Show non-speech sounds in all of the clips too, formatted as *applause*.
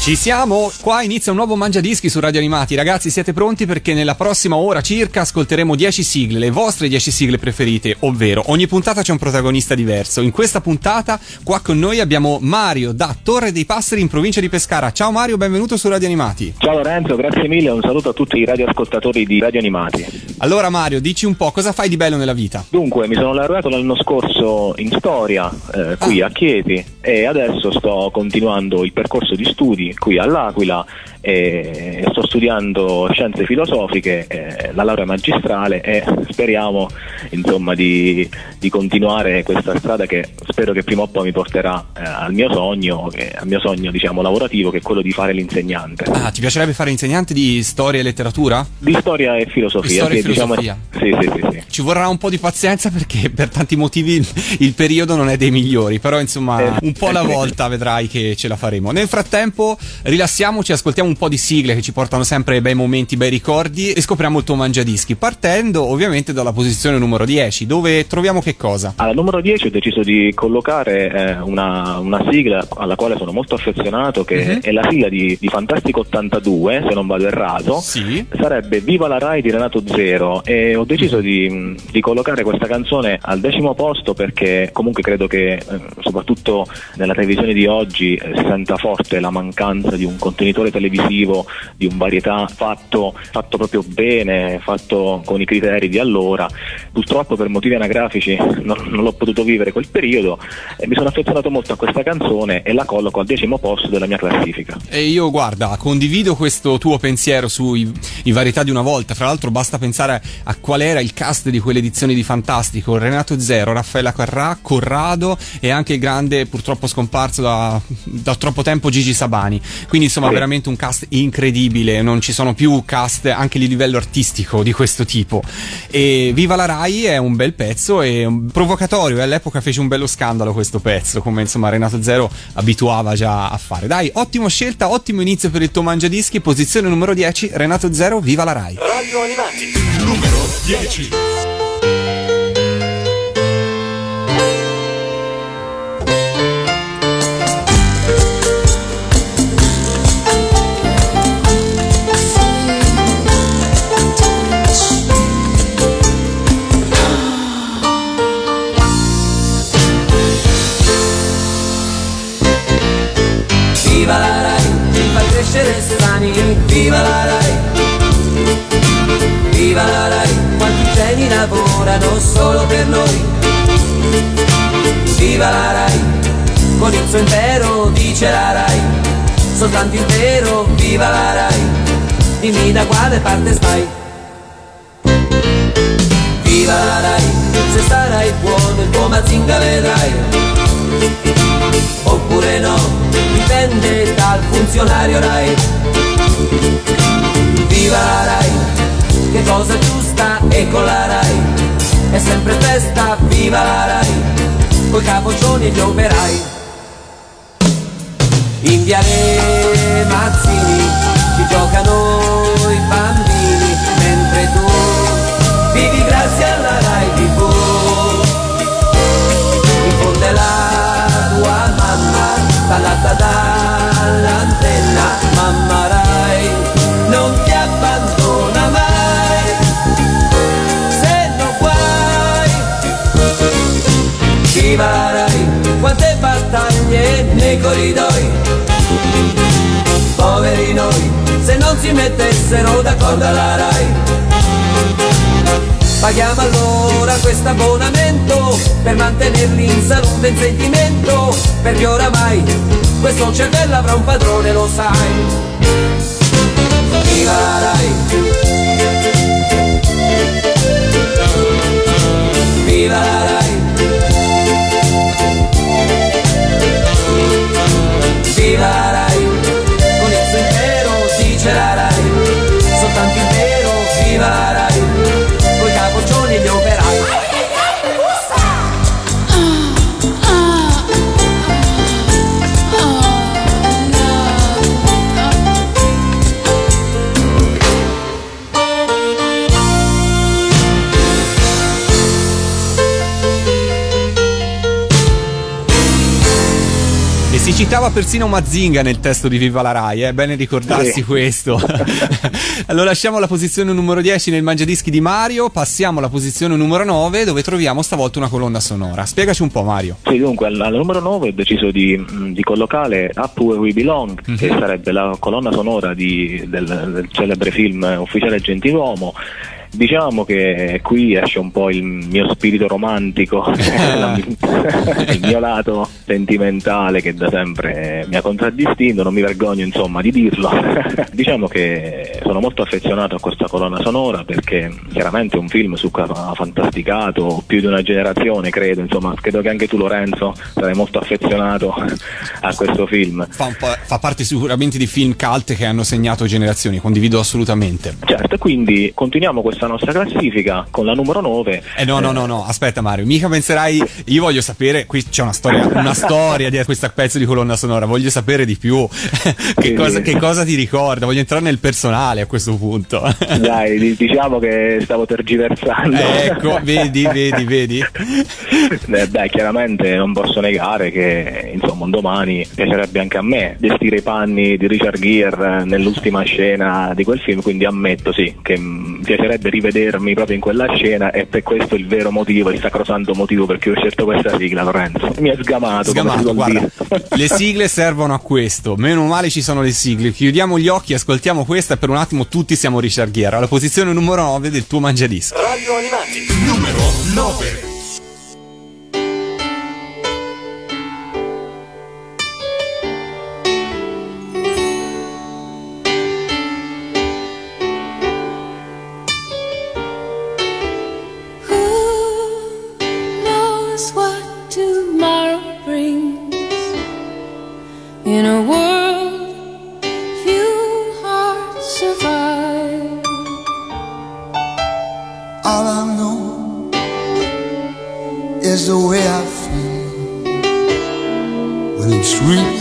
Ci siamo, qua inizia un nuovo Mangia Dischi su Radio Animati. Ragazzi, siete pronti perché nella prossima ora circa ascolteremo 10 sigle, le vostre 10 sigle preferite, ovvero ogni puntata c'è un protagonista diverso. In questa puntata qua con noi abbiamo Mario da Torre dei Passeri in provincia di Pescara. Ciao Mario, benvenuto su Radio Animati. Ciao Lorenzo, grazie mille, un saluto a tutti i radioascoltatori di Radio Animati. Allora Mario, dici un po' cosa fai di bello nella vita? Dunque, mi sono laureato l'anno scorso in storia eh, qui Ah. a Chieti e adesso sto continuando il percorso di studi qui all'Aquila e sto studiando scienze filosofiche, eh, la laurea magistrale e speriamo insomma di, di continuare questa strada che spero che prima o poi mi porterà eh, al mio sogno, che- al mio sogno diciamo lavorativo che è quello di fare l'insegnante. Ah, ti piacerebbe fare insegnante di storia e letteratura? Di storia e filosofia. Di storia e sì, diciamo- filosofia. sì, sì, sì, sì. Ci vorrà un po' di pazienza perché *laughs* per tanti motivi il, il periodo non è dei migliori, però insomma Eh, un po' alla volta vedrai che ce la faremo. Nel frattempo rilassiamoci, ascoltiamo un po' di sigle che ci portano sempre bei momenti, bei ricordi e scopriamo il tuo mangiadischi, partendo ovviamente dalla posizione numero 10, dove troviamo che cosa? Al numero 10 ho deciso di collocare eh, una, una sigla alla quale sono molto affezionato, che Mhm. è la sigla di, di Fantastico 82, se non vado errato. Sì. Sarebbe Viva la Rai di Renato Zero e ho deciso di, di collocare questa canzone al decimo posto perché comunque credo che eh, soprattutto nella televisione di oggi eh, si senta forte la mancanza di un contenitore televisivo, di un varietà fatto, fatto proprio bene, fatto con i criteri di allora. Purtroppo per motivi anagrafici non, non l'ho potuto vivere quel periodo e mi sono affezionato molto a questa canzone e la colloco al decimo posto della mia classifica. E io guarda, condivido questo tuo pensiero sui i varietà di una volta. Fra l'altro, basta pensare a qual era il cast di quelle edizioni di Fantastico: Renato Zero, Raffaella Carrà, Corrado e anche il grande, purtroppo scomparso da, da troppo tempo, Gigi Sabani. Quindi, insomma, Sì. veramente un cast incredibile. Non ci sono più cast anche di livello artistico di questo tipo. E Viva la Rai è un bel pezzo e provocatorio. E all'epoca fece un bello scandalo questo pezzo, come insomma Renato Zero abituava già a fare. Dai, ottima scelta, ottimo inizio per il tuo mangiadischi. Posizione numero 10, Renato Zero, Viva la Rai. Radio Animati. Numero 10. Solo per noi. Viva la Rai, con il suo impero dice la Rai. Soltanto il vero, viva la Rai, dimmi da quale parte stai. Viva la Rai, se starai buono il tuo mazinga vedrai oppure no, dipende dal funzionario Rai. Viva la Rai, che cosa giusta e con la Rai, è sempre festa, viva la Rai, coi capoccioni e gli operai. In viale Mazzini ci giocano i bambini, mentre tu vivi grazie alla Rai TV in fondo è la tua mamma, ballata dall'antenna, mamma nei corridoi, poveri noi, se non si mettessero d'accordo alla Rai. Paghiamo allora questo abbonamento per mantenerli in salute e in sentimento, perché oramai questo cervello avrà un padrone, lo sai. Viva la Rai! Viva la Rai! arriverai Con i capoccioni e gli operai Si citava persino Mazinga nel testo di Viva la Rai, è eh? bene ricordarsi sì. questo. *laughs* allora lasciamo la posizione numero 10 nel mangiadischi di Mario, passiamo alla posizione numero 9 dove troviamo stavolta una colonna sonora. Spiegaci un po' Mario. Sì, dunque al, al numero 9 ho deciso di, di collocare Up Where We Belong, mm-hmm. che sarebbe la colonna sonora di, del, del celebre film Ufficiale Gentiluomo Diciamo che qui esce un po' il mio spirito romantico, *laughs* *laughs* il mio lato sentimentale che da sempre mi ha contraddistinto, non mi vergogno insomma di dirlo. *laughs* diciamo che sono molto affezionato a questa colonna sonora perché chiaramente è un film su cui ha fantasticato più di una generazione, credo, insomma, credo che anche tu Lorenzo sarai molto affezionato a questo film. Fa, fa parte sicuramente di film cult che hanno segnato generazioni, condivido assolutamente. Certo, quindi continuiamo questo questa nostra classifica con la numero 9. Eh no, no, no, no, aspetta Mario, mica penserai, io voglio sapere, qui c'è una storia, una storia di questo pezzo di colonna sonora, voglio sapere di più, *laughs* che, cosa, che, cosa, ti ricorda, voglio entrare nel personale a questo punto. *laughs* Dai, diciamo che stavo tergiversando. ecco, vedi, vedi, vedi. Eh, beh, chiaramente non posso negare che, insomma, un domani piacerebbe anche a me vestire i panni di Richard Gere nell'ultima scena di quel film, quindi ammetto sì, che piacerebbe piacerebbe rivedermi proprio in quella scena e per questo il vero motivo, il sacrosanto motivo perché ho scelto questa sigla, Lorenzo. Mi è sgamato. Sgamato, guarda, le *laughs* sigle servono a questo, meno male ci sono le sigle. Chiudiamo gli occhi, ascoltiamo questa e per un attimo tutti siamo Richard Gere, alla posizione numero 9 del tuo mangiadisco. Radio Animati, numero 9. All I know is the way I feel when it's real.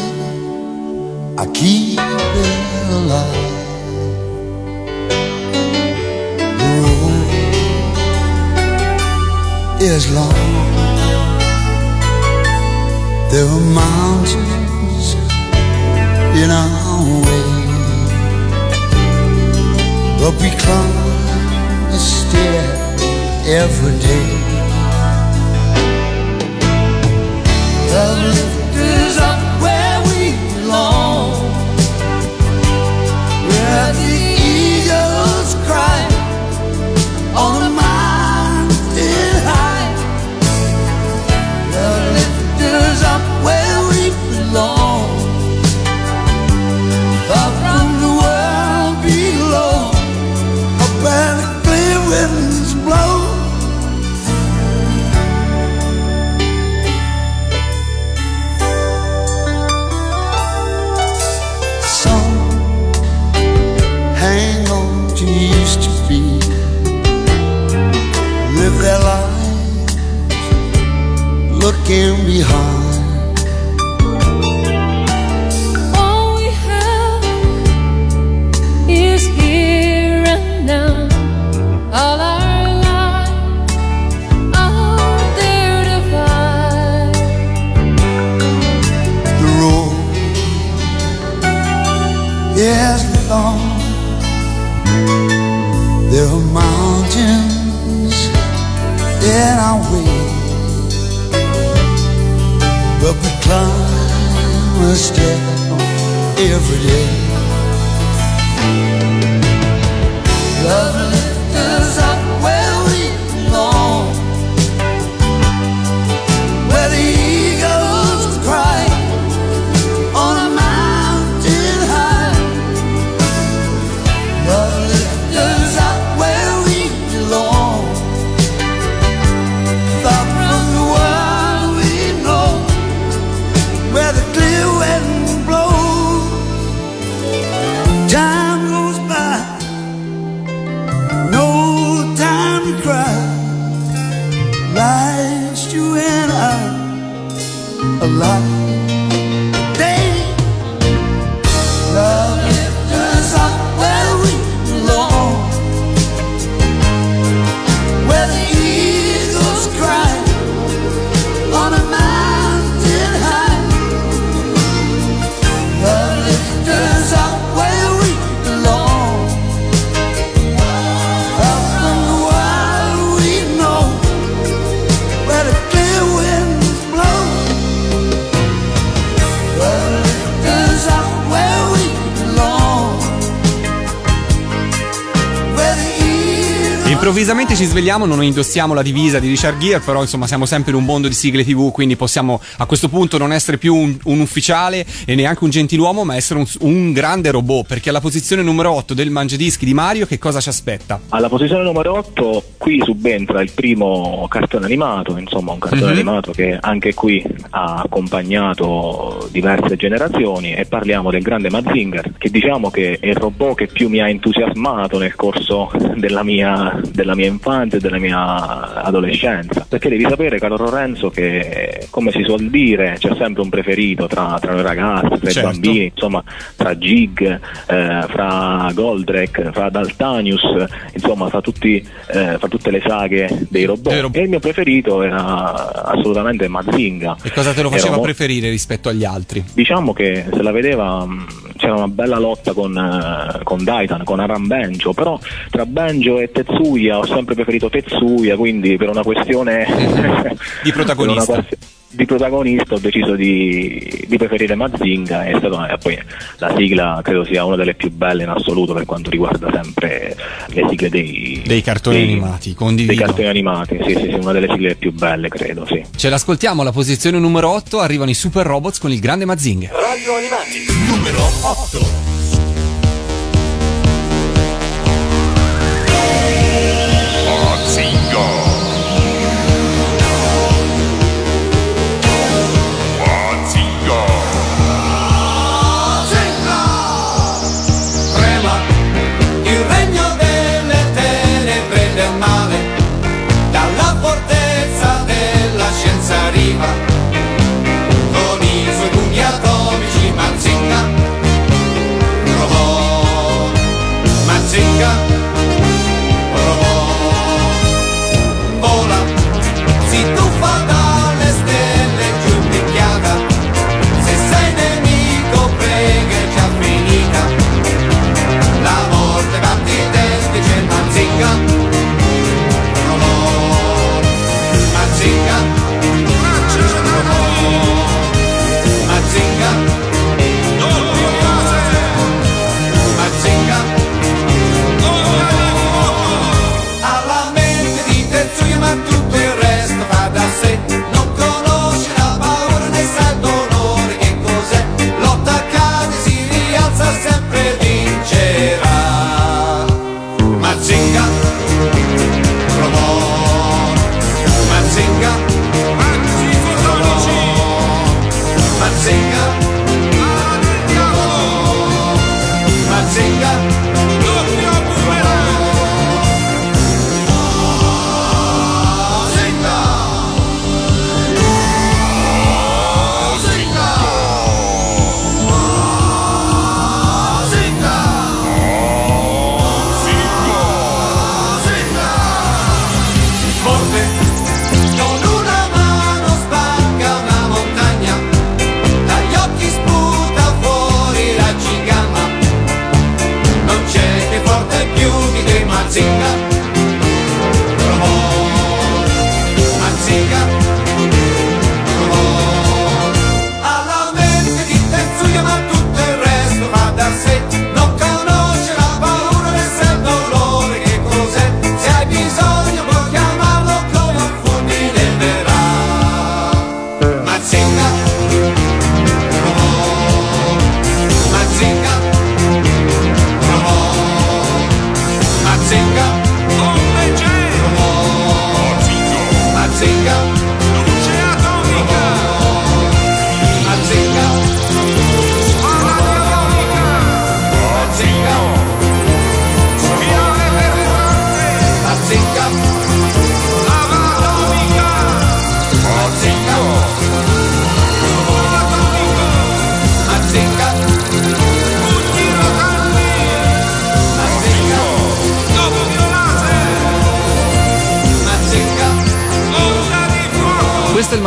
all our lives out there to find the road is long. There are mountains in our way, but we climb a step every day. Improvvisamente ci svegliamo, non indossiamo la divisa di Richard Gere, però insomma siamo sempre in un mondo di sigle TV, quindi possiamo a questo punto non essere più un, un ufficiale e neanche un gentiluomo, ma essere un, un, grande robot, perché alla posizione numero 8 del mangiadischi di Mario che cosa ci aspetta? Alla posizione numero 8 qui subentra il primo cartone animato, insomma un cartone mm-hmm. animato che anche qui ha accompagnato diverse generazioni e parliamo del grande Mazinger, che diciamo che è il robot che più mi ha entusiasmato nel corso della mia, della mia infanzia e della mia adolescenza. Perché devi sapere, caro Lorenzo, che come si suol dire c'è sempre un preferito tra, tra noi ragazzi, tra certo. i bambini, insomma, tra Gig, eh, fra Goldrake, fra Daltanius, insomma, fra, tutti, eh, fra tutte le saghe dei robot. rob- e il mio preferito era assolutamente Mazinga. E cosa te lo faceva Era preferire rispetto agli altri? Diciamo che se la vedeva c'era una bella lotta con, uh, con Daitan, con Aram Benjo, però tra Benjo e Tetsuya ho sempre preferito Tetsuya, quindi per una questione di *laughs* protagonista di protagonista ho deciso di, di preferire Mazinga e, stato, e poi la sigla credo sia una delle più belle in assoluto per quanto riguarda sempre le sigle dei, dei cartoni dei, animati, condivido. Dei cartoni animati, sì, sì, sì, una delle sigle più belle credo, sì. Ce l'ascoltiamo alla posizione numero 8, arrivano i Super Robots con il grande Mazinga. Radio Animati, numero 8.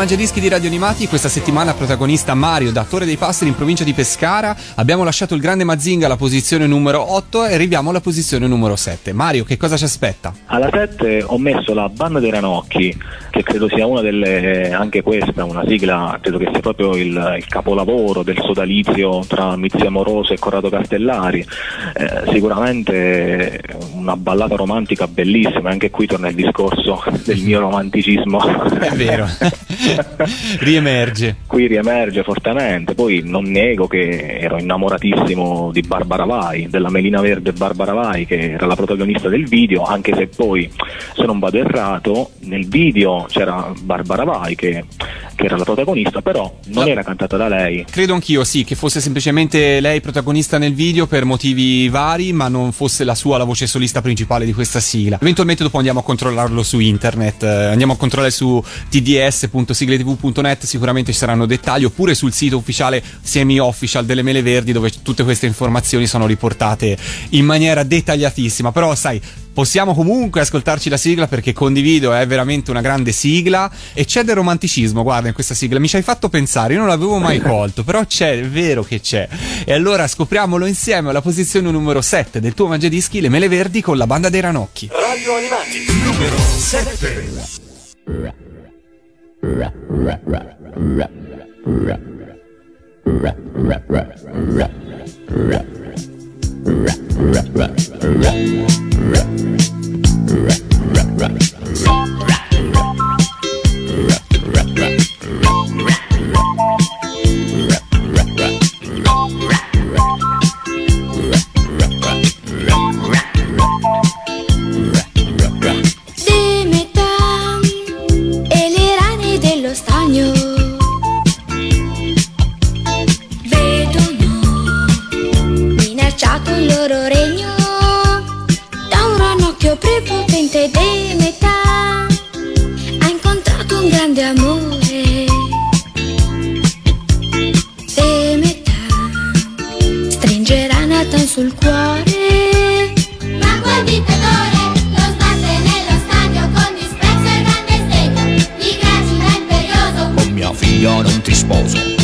Mangiadischi di Radio Animati, questa settimana protagonista Mario da Torre dei Passeri in provincia di Pescara. Abbiamo lasciato il grande Mazinga alla posizione numero 8 e arriviamo alla posizione numero 7. Mario, che cosa ci aspetta? Alla 7 ho messo la Banda dei Ranocchi, che credo sia una delle, anche questa, una sigla, credo che sia proprio il, il capolavoro del sodalizio tra Mizia Moroso e Corrado Castellari. Eh, sicuramente una ballata romantica bellissima, anche qui torna il discorso del mio romanticismo. È vero. *laughs* *laughs* riemerge. Qui riemerge fortemente, poi non nego che ero innamoratissimo di Barbara Vai, della Melina Verde Barbara Vai, che era la protagonista del video, anche se poi, se non vado errato, nel video c'era Barbara Vai che, che era la protagonista, però non No. era cantata da lei. Credo anch'io, sì, che fosse semplicemente lei protagonista nel video per motivi vari, ma non fosse la sua la voce solista principale di questa sigla. Eventualmente dopo andiamo a controllarlo su internet, eh, andiamo a controllare su tds.sigletv.net, sicuramente ci saranno dettagli, oppure sul sito ufficiale semi-official delle Mele Verdi, dove tutte queste informazioni sono riportate in maniera dettagliatissima. Però, sai, Possiamo comunque ascoltarci la sigla perché condivido, è veramente una grande sigla e c'è del romanticismo, guarda, in questa sigla. Mi ci hai fatto pensare, io non l'avevo mai *laughs* colto, però c'è, è vero che c'è. E allora scopriamolo insieme alla posizione numero 7 del tuo Mangiadischi, le mele verdi con la banda dei ranocchi. Radio Animati, numero 7. Di grande amore metà stringerà Nathan sul cuore Mago il dittatore, lo sbatte nello stadio con disprezzo e grande sdegno. Gli gracila imperioso. Con mia figlia non ti sposo.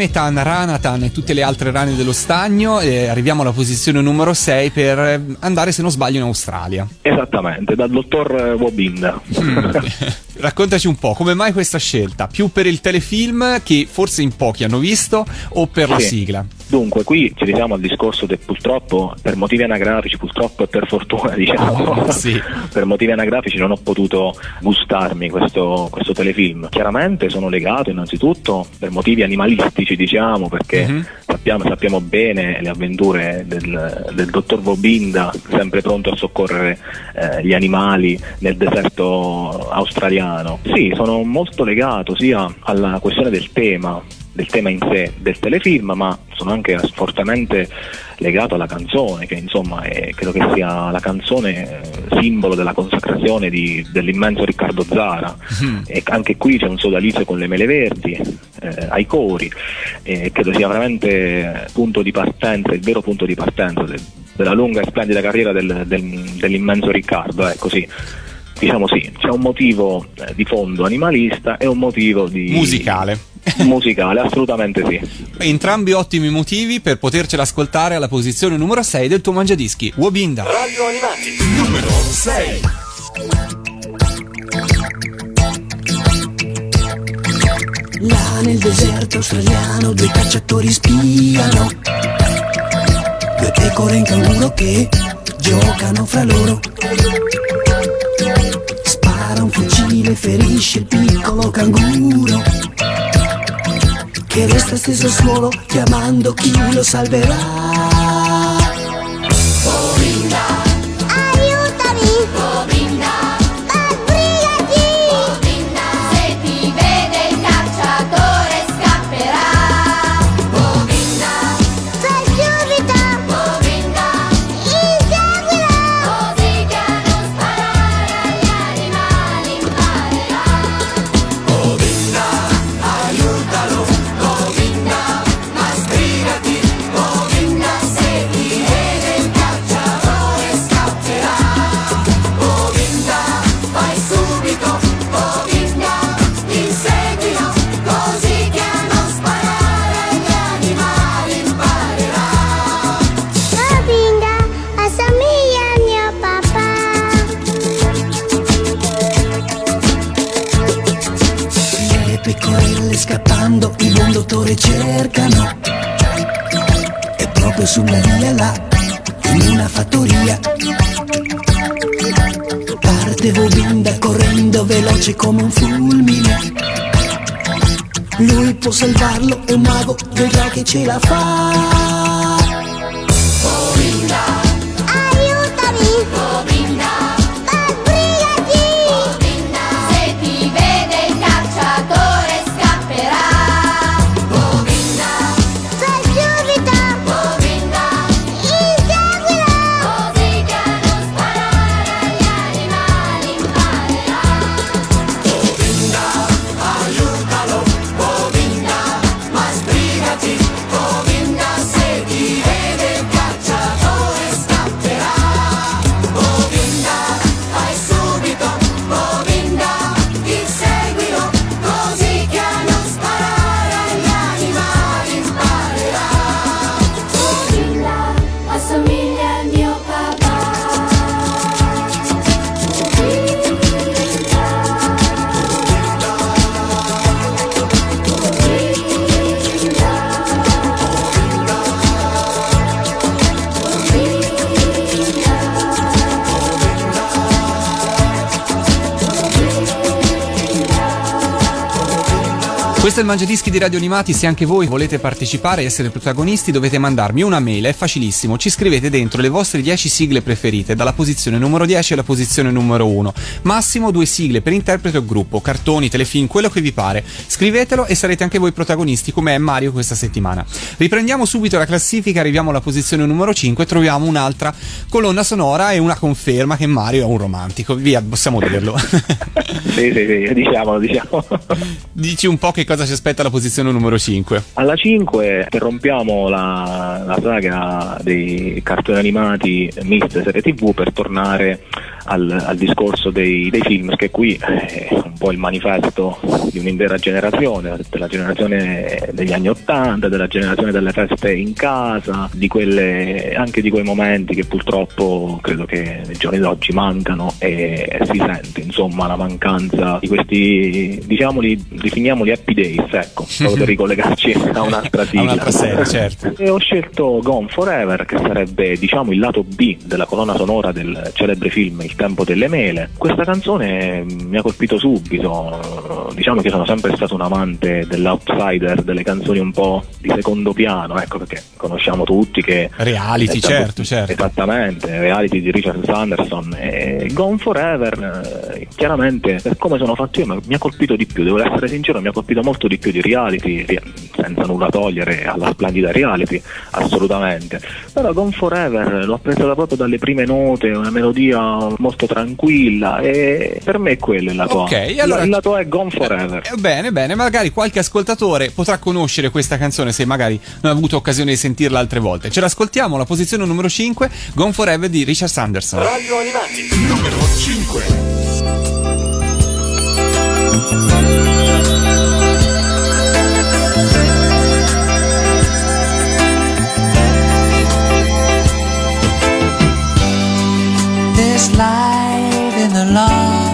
Demetan, Ranatan e tutte le altre rane dello stagno e arriviamo alla posizione numero 6 per andare, se non sbaglio, in Australia. Esattamente, dal dottor Wobinda. *laughs* Raccontaci un po', come mai questa scelta? Più per il telefilm che forse in pochi hanno visto o per la Sì. sigla? Dunque, qui ci risiamo al discorso che purtroppo, per motivi anagrafici, purtroppo e per fortuna, *laughs* diciamo, Sì. per motivi anagrafici non ho potuto gustarmi questo, questo telefilm. Chiaramente sono legato innanzitutto per motivi animalistici, diciamo, perché Mhm. Sappiamo, sappiamo bene le avventure del, del dottor Vobinda, sempre pronto a soccorrere eh, gli animali nel deserto australiano. Sì, sono molto legato sia alla questione del tema, del tema in sé del telefilm, ma sono anche fortemente legato alla canzone, che insomma è- credo che sia la canzone eh, simbolo della consacrazione di- dell'immenso Riccardo Zara. E anche qui c'è un sodalizio con le mele verdi eh, ai cori, e credo sia veramente punto di partenza, il vero punto di partenza del- della lunga e splendida carriera del- del- dell'immenso Riccardo, ecco sì. Diciamo sì, c'è un motivo eh, di fondo animalista e un motivo di Musicale. Musicale, assolutamente sì. Entrambi ottimi motivi per potercela ascoltare alla posizione numero 6 del tuo mangiadischi, Wobinda. Radio Animati, numero 6. Là nel deserto australiano due cacciatori spiano Due pecore in canguro che giocano fra loro Spara un fucile, ferisce il piccolo canguro Che resta steso al suolo chiamando chi lo salverà vedrà che Questo è il Mangiadischi di Radio Animati, se anche voi volete partecipare e essere protagonisti dovete mandarmi una mail, è facilissimo, ci scrivete dentro le vostre 10 sigle preferite, dalla posizione numero 10 alla posizione numero 1, massimo due sigle per interprete o gruppo, cartoni, telefilm, quello che vi pare, scrivetelo e sarete anche voi protagonisti come è Mario questa settimana. Riprendiamo subito la classifica, arriviamo alla posizione numero 5 e troviamo un'altra colonna sonora e una conferma che Mario è un romantico, via, possiamo dirlo. *laughs* Sì, sì, sì, diciamolo, diciamo. Dici un po' che cosa ci aspetta alla posizione numero 5. Alla 5 interrompiamo la, la saga dei cartoni animati miste serie tv per tornare al, al discorso dei, dei film, che qui è un po' il manifesto di un'intera generazione, della generazione degli anni Ottanta, della generazione delle feste in casa, di quelle, anche di quei momenti che purtroppo credo che nei giorni d'oggi mancano e, e si sente insomma la mancanza di questi, diciamoli, definiamoli happy days, ecco, proprio per ricollegarci *laughs* a un'altra sigla. A un'altra serie, certo. E ho scelto Gone Forever, che sarebbe diciamo il lato B della colonna sonora del celebre film Il tempo delle mele. Questa canzone mi ha colpito subito, diciamo che sono sempre stato un amante dell'outsider, delle canzoni un po' di secondo piano, ecco perché conosciamo tutti che... Reality, è certo, certo. Esattamente, reality di Richard Sanderson. E Gone Forever, eh, chiaramente, per come sono fatto io, mi ha colpito di più, devo essere sincero, mi ha colpito molto di più di reality, senza nulla togliere alla splendida reality, assolutamente. Però Gone Forever l'ho apprezzata proprio dalle prime note, una melodia molto tranquilla e per me è quello il lato Ok, A. allora- Il lato A è Gone Forever. Eh, Bene, bene, magari qualche ascoltatore potrà conoscere questa canzone se magari non ha avuto occasione di sentirla altre volte. Ce l'ascoltiamo alla posizione numero 5, Gone Forever di Richard Sanderson. Radio Animati, numero 5. There's light in the lobby.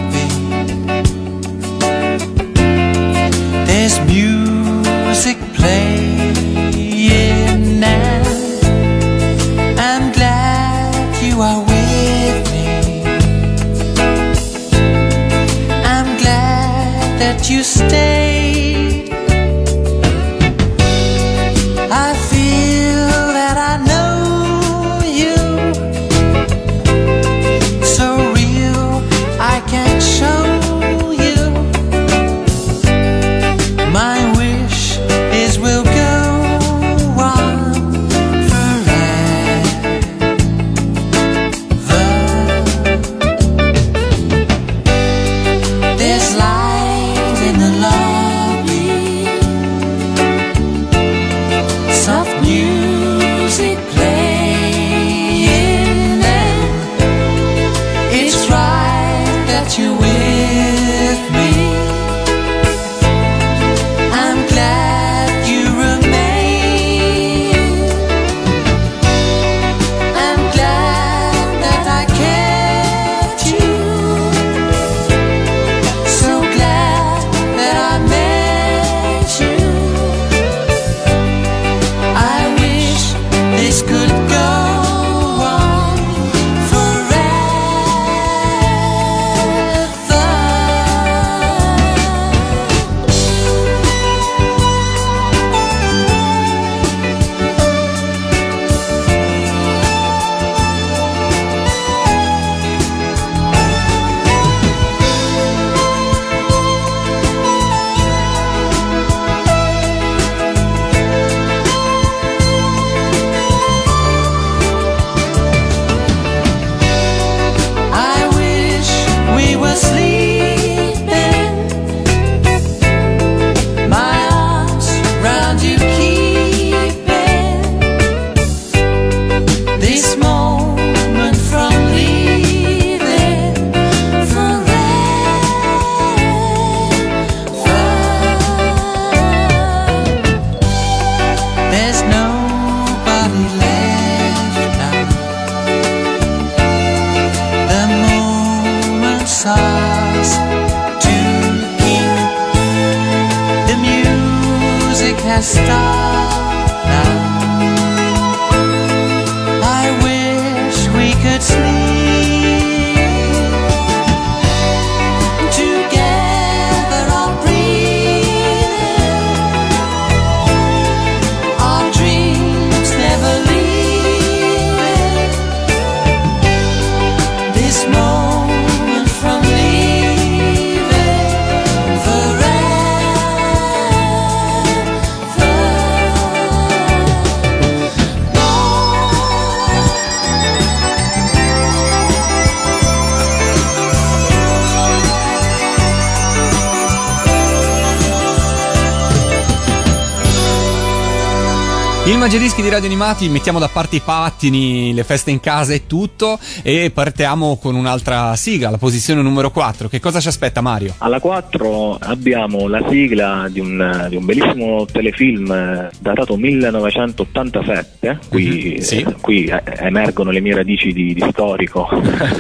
Il Mangiadischi di Radio Animati, mettiamo da parte i pattini, le feste in casa e tutto e partiamo con un'altra sigla, la posizione numero 4. Che cosa ci aspetta Mario? Alla 4 abbiamo la sigla di un, di un bellissimo telefilm eh, datato 1987, qui, Mhm, sì. eh, qui eh, emergono le mie radici di, di storico,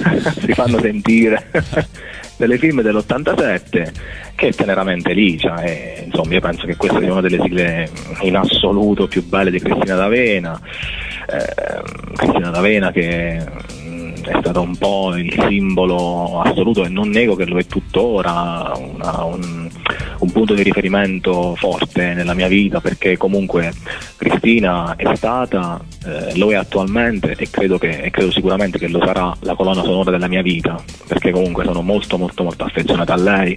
*laughs* si fanno sentire. *laughs* Telefilm dell'87 che è teneramente licia e insomma io penso che questa sia una delle sigle in assoluto più belle di Cristina D'Avena. Eh, Cristina D'Avena che è stato un po' il simbolo assoluto e non nego che lo è tuttora una- un, un punto di riferimento forte nella mia vita perché comunque Cristina è stata, eh, lo è attualmente e credo, che, e credo sicuramente che lo sarà la colonna sonora della mia vita perché comunque sono molto molto molto affezionata a lei,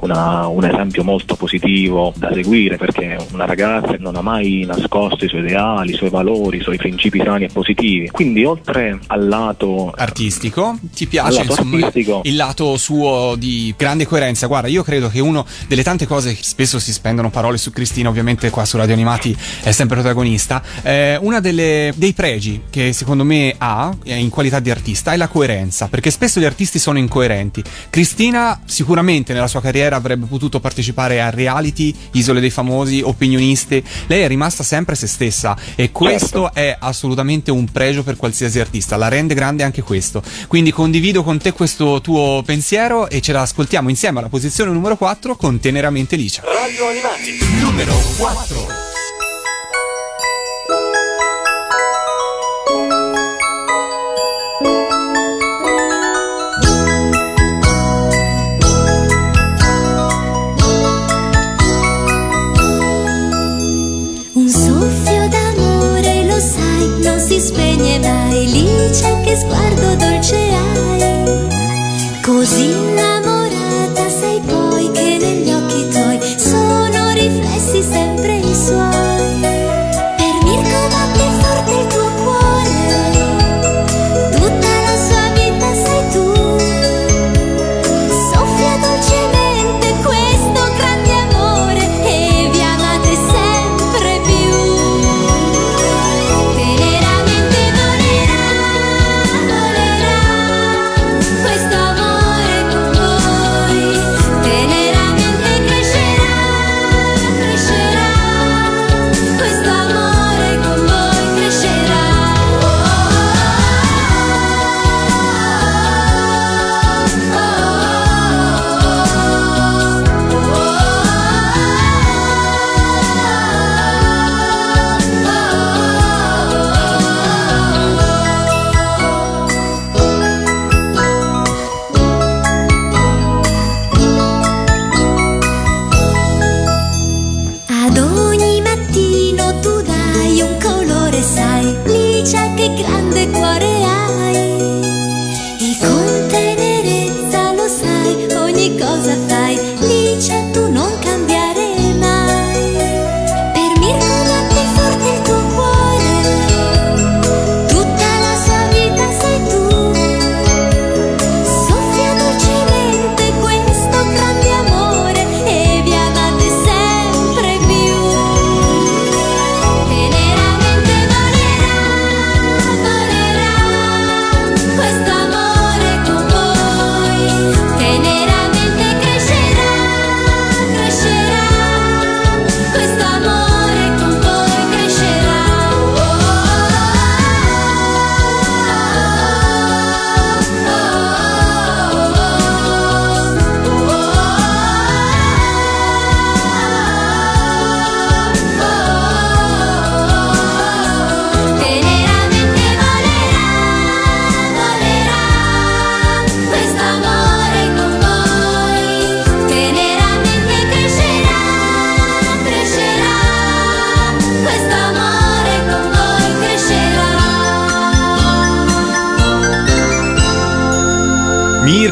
una- un esempio molto positivo da seguire perché una ragazza non ha mai nascosto i suoi ideali, i suoi valori, i suoi principi sani e positivi. Quindi oltre al lato Artistico, ti piace insomma artistico. il lato suo di grande coerenza? Guarda, io credo che uno delle tante cose che spesso si spendono parole su Cristina, ovviamente qua su Radio Animati è sempre protagonista. Eh, una delle, dei pregi che secondo me ha eh, in qualità di artista è la coerenza, perché spesso gli artisti sono incoerenti. Cristina sicuramente nella sua carriera avrebbe potuto partecipare a reality, Isole dei Famosi, opinioniste. Lei è rimasta sempre se stessa e questo è assolutamente un pregio per qualsiasi artista, la rende grande anche questo. Quindi condivido con te questo tuo pensiero e ce la ascoltiamo insieme alla posizione numero 4 con Teneramente Licia. Radio Animati, numero 4. Un soffio d'amore, lo sai, non si spegne mai. Licia, che sguardo dolce hai. Così innamorata sei poi che negli occhi tuoi sono riflessi sempre i suoi.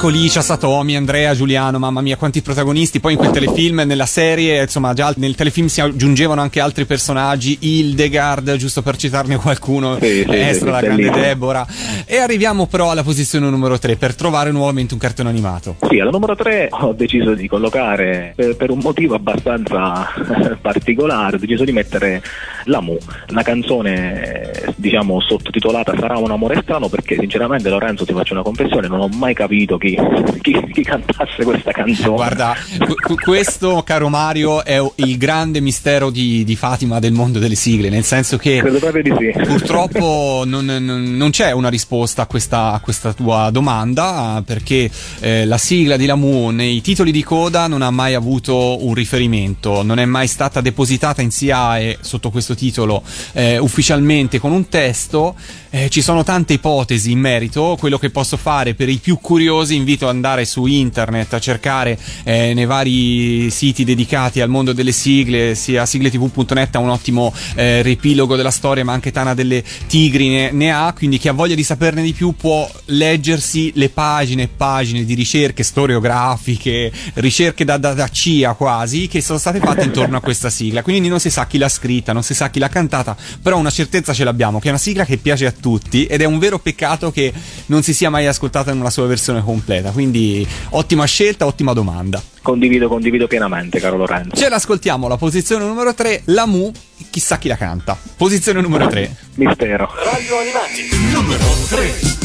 Mirko, Licia, Satomi, Andrea, Giuliano, mamma mia, quanti protagonisti. Poi in quel telefilm, nella serie, insomma, già nel telefilm si aggiungevano anche altri personaggi. Hildegard, giusto per citarne qualcuno, Sì, Estra, sì, la grande bellissimo. Deborah. E arriviamo però alla posizione numero 3 per trovare nuovamente un cartone animato. Sì, alla numero 3 ho deciso di collocare, per, per un motivo abbastanza *laughs* particolare, ho deciso di mettere la Mu, la canzone diciamo sottotitolata Sarà un amore strano perché sinceramente Lorenzo ti faccio una confessione, non ho mai capito chi, chi- chi cantasse questa canzone. Guarda, qu- qu- questo, caro Mario, è il grande mistero di, di Fatima del mondo delle sigle, nel senso che sì. purtroppo *laughs* non, non- non c'è una risposta a questa, a questa tua domanda, perché eh, la sigla di Lamu nei titoli di coda non ha mai avuto un riferimento, non è mai stata depositata in SIAE sotto questo titolo eh, ufficialmente con un testo. Eh, ci sono tante ipotesi in merito, quello che posso fare per i più curiosi invito ad andare su internet a cercare eh, nei vari siti dedicati al mondo delle sigle, sia sigletv.net ha un ottimo eh, riepilogo della storia, ma anche Tana delle Tigri ne, ne ha, quindi chi ha voglia di saperne di più può leggersi le pagine e pagine di ricerche storiografiche, ricerche da, da, da CIA quasi, che sono state fatte intorno a questa sigla, quindi non si sa chi l'ha scritta, non si sa chi l'ha cantata, però una certezza ce l'abbiamo, che è una sigla che piace a tutti ed è un vero peccato che non si sia mai ascoltata nella sua versione completa, quindi ottima scelta, ottima domanda. Condivido, condivido pienamente, caro Lorenzo. Ce l'ascoltiamo, la posizione numero 3, la Mu, chissà chi la canta. Posizione numero 3. Mistero. Radio Animati, numero 3.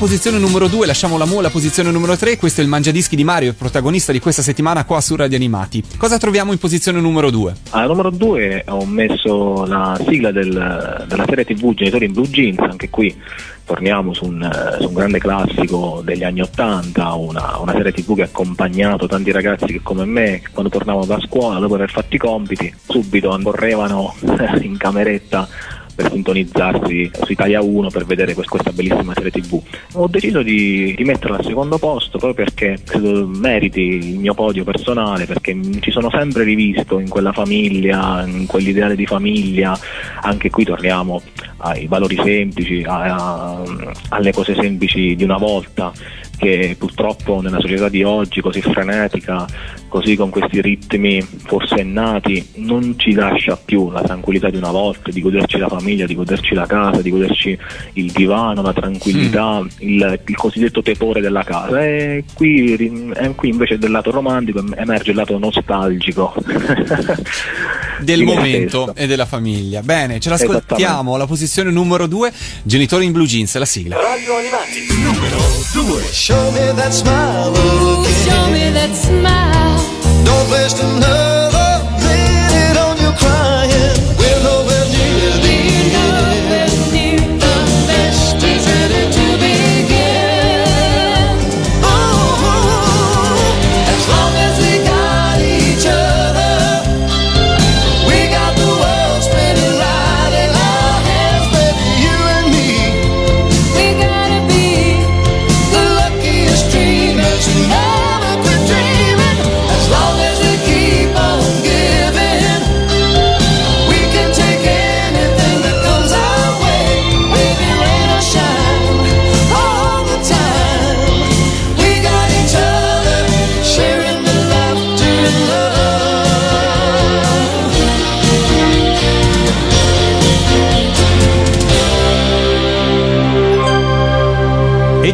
Posizione numero 2, lasciamo la Mu posizione numero 3. Questo è il Mangiadischi di Mario, il protagonista di questa settimana qua su Radio Animati. Cosa troviamo in posizione numero 2? Al numero 2 ho messo la sigla del- della serie TV Genitori in Blue Jeans, anche qui torniamo su un, su un grande classico degli anni 80, una, una serie TV che ha accompagnato tanti ragazzi che come me, quando tornavano da scuola, dopo aver fatto i compiti, subito correvano *laughs* in cameretta per sintonizzarsi su Italia 1 per vedere quest- questa bellissima serie tv. Ho deciso di, di metterla al secondo posto proprio perché credo meriti il mio podio personale, perché ci sono sempre rivisto in quella famiglia, in quell'ideale di famiglia, anche qui torniamo ai valori semplici, a- a- alle cose semplici di una volta che purtroppo nella società di oggi così frenetica, così con questi ritmi forsennati, non ci lascia più la tranquillità di una volta, di goderci la famiglia, di goderci la casa, di goderci il divano, la tranquillità, il, il cosiddetto tepore della casa. E qui, e qui invece del lato romantico em- emerge il lato nostalgico. *laughs* Del momento stesso. e della famiglia. Bene, ce l'ascoltiamo. La posizione numero 2, Genitori in Blue Jeans, la sigla. Radio Animati, numero 2. Show me that smile. Show me that smile. no place to love.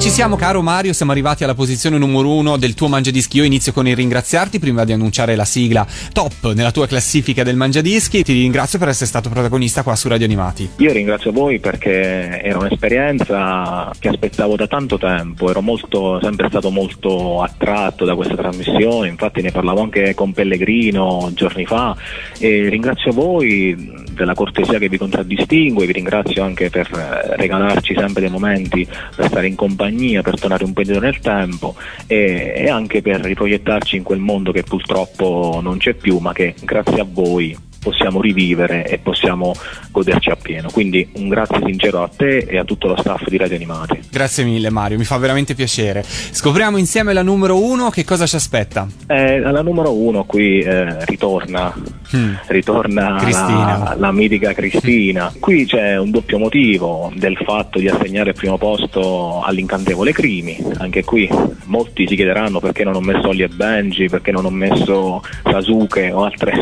Ci siamo, caro Mario, siamo arrivati alla posizione numero uno del tuo Mangiadischi. Io inizio con il ringraziarti prima di annunciare la sigla top nella tua classifica del Mangiadischi. Ti ringrazio per essere stato protagonista qua su Radio Animati. Io ringrazio voi perché era un'esperienza che aspettavo da tanto tempo, ero molto, sempre stato molto attratto da questa trasmissione, infatti ne parlavo anche con Pellegrino giorni fa e ringrazio voi della cortesia che vi contraddistingue, vi ringrazio anche per eh, regalarci sempre dei momenti per stare in compagnia, per tornare un po' indietro nel tempo e, e anche per riproiettarci in quel mondo che purtroppo non c'è più ma che grazie a voi possiamo rivivere e possiamo goderci appieno. Quindi un grazie sincero a te e a tutto lo staff di Radio Animati. Grazie mille, Mario, mi fa veramente piacere. Scopriamo insieme la numero uno che cosa ci aspetta. Eh, alla numero uno qui eh, ritorna, Mm. ritorna la, la mitica Cristina. Qui c'è un doppio motivo del fatto di assegnare il primo posto all'incantevole Crimi. Anche qui molti si chiederanno perché non ho messo Ollie e Benji, perché non ho messo Sasuke o altre.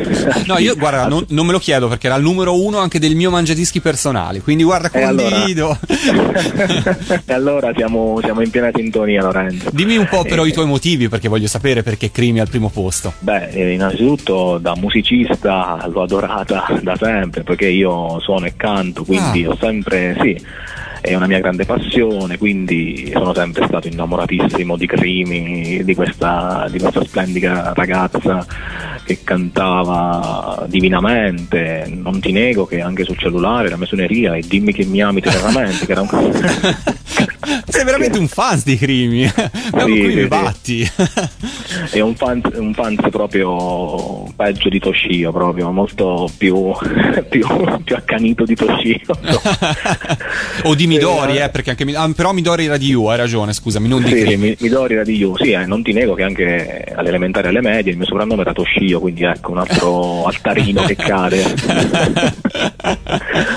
No, io guarda, *laughs* non, non me lo chiedo perché era il numero uno anche del mio Mangiadischi personale. Quindi guarda, E allora? *laughs* e allora siamo, siamo in piena sintonia, Lorenzo. Dimmi un po' però Eh, i tuoi motivi perché voglio sapere perché Crimi è al primo posto. Beh, eh, innanzitutto da musicista l'ho adorata da sempre perché io suono e canto, quindi Ah. ho sempre, sì, è una mia grande passione, quindi sono sempre stato innamoratissimo di Crimi, di questa, di questa splendida ragazza che cantava divinamente. Non ti nego che anche sul cellulare la mia suoneria e dimmi che mi ami teneramente, che era un... *laughs* *laughs* Sei veramente un fan di Crimi. Ma Sì, qui sì, sì. batti. è un fan, un fan proprio peggio di Toshio, proprio molto più, *laughs* più, più accanito di Toshio. o di Midori, eh, perché anche ah, però Midori era di You, hai ragione, scusami, non di Sì, Crimi. Midori era di Yu, sì, eh, non ti nego che anche all'elementare e alle medie il mio soprannome era Toshio, quindi ecco un altro *laughs* altarino che cade. *laughs*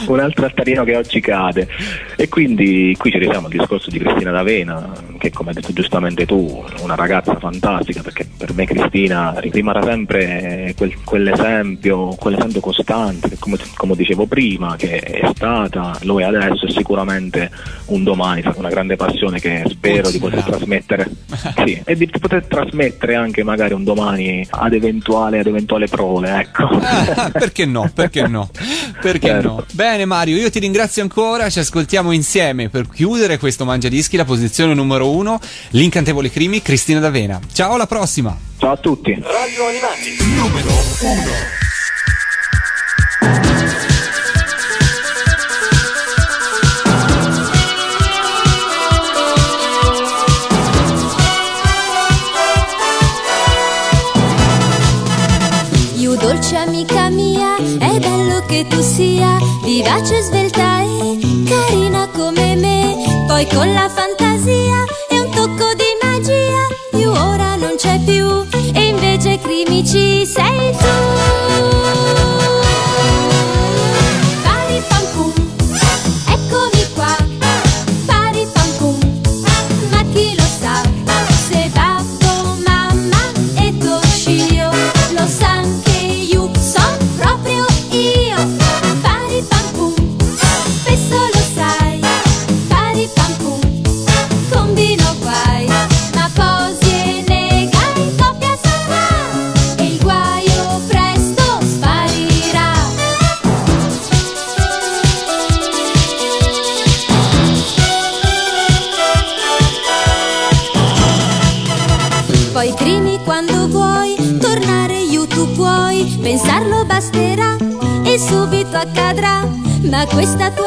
un altro altarino che oggi cade. E quindi qui ci risiamo al discorso di Cristina D'Avena, che come hai detto giustamente tu, una ragazza fantastica, perché per me Cristina rimarrà sempre quel- quell'esempio, quell'esempio costante, come, come dicevo prima, che è stata, lo è adesso e sicuramente un domani sarà una grande passione che spero di poter trasmettere sì, e di poter trasmettere anche magari un domani ad eventuale, ad eventuale prole, ecco. Ah, perché no? Perché no? Perché Certo. no? Bene Mario, io ti ringrazio ancora, ci ascoltiamo insieme per chiudere questo Mangiadischi, la posizione numero uno, l'incantevole Crimi, Cristina D'Avena. Ciao, alla prossima! Ciao a tutti! Radio Animati, numero 1. Vivace, svelta e carina come me. Poi con la fantasia questa tua